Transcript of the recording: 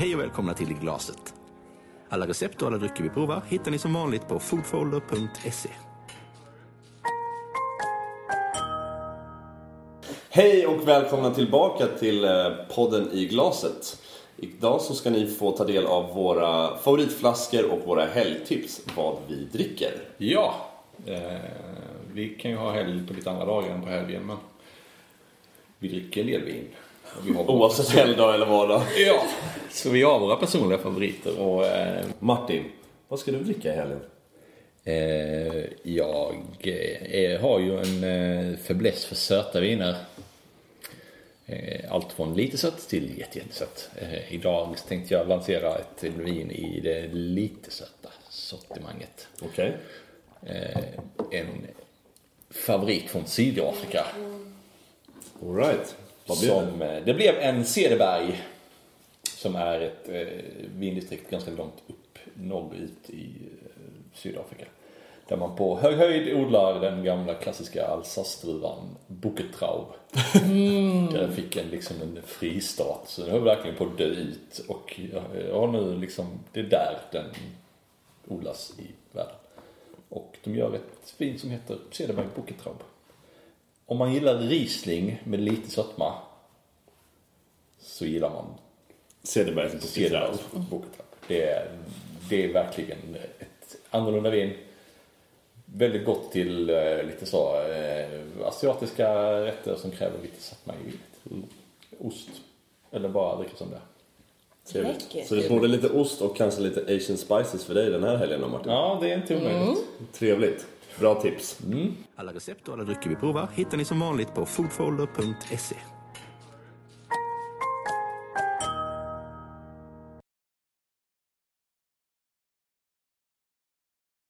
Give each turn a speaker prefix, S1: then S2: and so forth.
S1: Hej och välkomna till I glaset. Alla recept och alla drycker vi provar hittar ni som vanligt på foodfolder.se.
S2: Hej och välkomna tillbaka till eh, podden i glaset. Idag så ska ni få ta del av våra favoritflaskor och våra helgtips vad vi dricker.
S3: Ja, eh, vi kan ju ha helg på lite andra dagar än på helgen men vi dricker en del vin.
S2: Oavsett helgdag eller vardag.
S3: Ja, så vi har våra personliga favoriter och eh,
S2: Martin, vad ska du dricka i helgen?
S3: eh, jag eh, har ju en eh, fäbless för söta viner. Eh, allt från lite sött till jätte- jättesött. Eh, idag tänkte jag lansera ett vin i det lite söta sortimentet.
S2: Okej.
S3: Eh, en favorit från Sydafrika.
S2: Alright. Vad det?
S3: Som, eh, det blev en Cederberg. Som är ett eh, vindistrikt ganska långt upp norrut i eh, Sydafrika. Där man på hög höjd odlar den gamla klassiska Alsace-druvan Buketraub. Där fick en liksom en fristad. Så den höll verkligen på att dö ut. Och har nu liksom, det är där den odlas i världen. Och de gör ett vin som heter Cederberg Buketraub. Om man gillar Riesling med lite sötma så gillar man
S2: Cederbergs
S3: Cederberg Buketraub. Det är, det är verkligen ett annorlunda vin. Väldigt gott till eh, lite så eh, asiatiska rätter som kräver lite sötma i vinet. Ost. Eller bara dricka som det.
S2: Trevligt. Så det är både lite ost och kanske lite asian spices för dig den här helgen då Martin?
S3: Ja, det är inte omöjligt.
S2: Trevligt. Bra tips. Mm.
S1: Alla recept och alla drycker vi provar hittar ni som vanligt på foodfolder.se.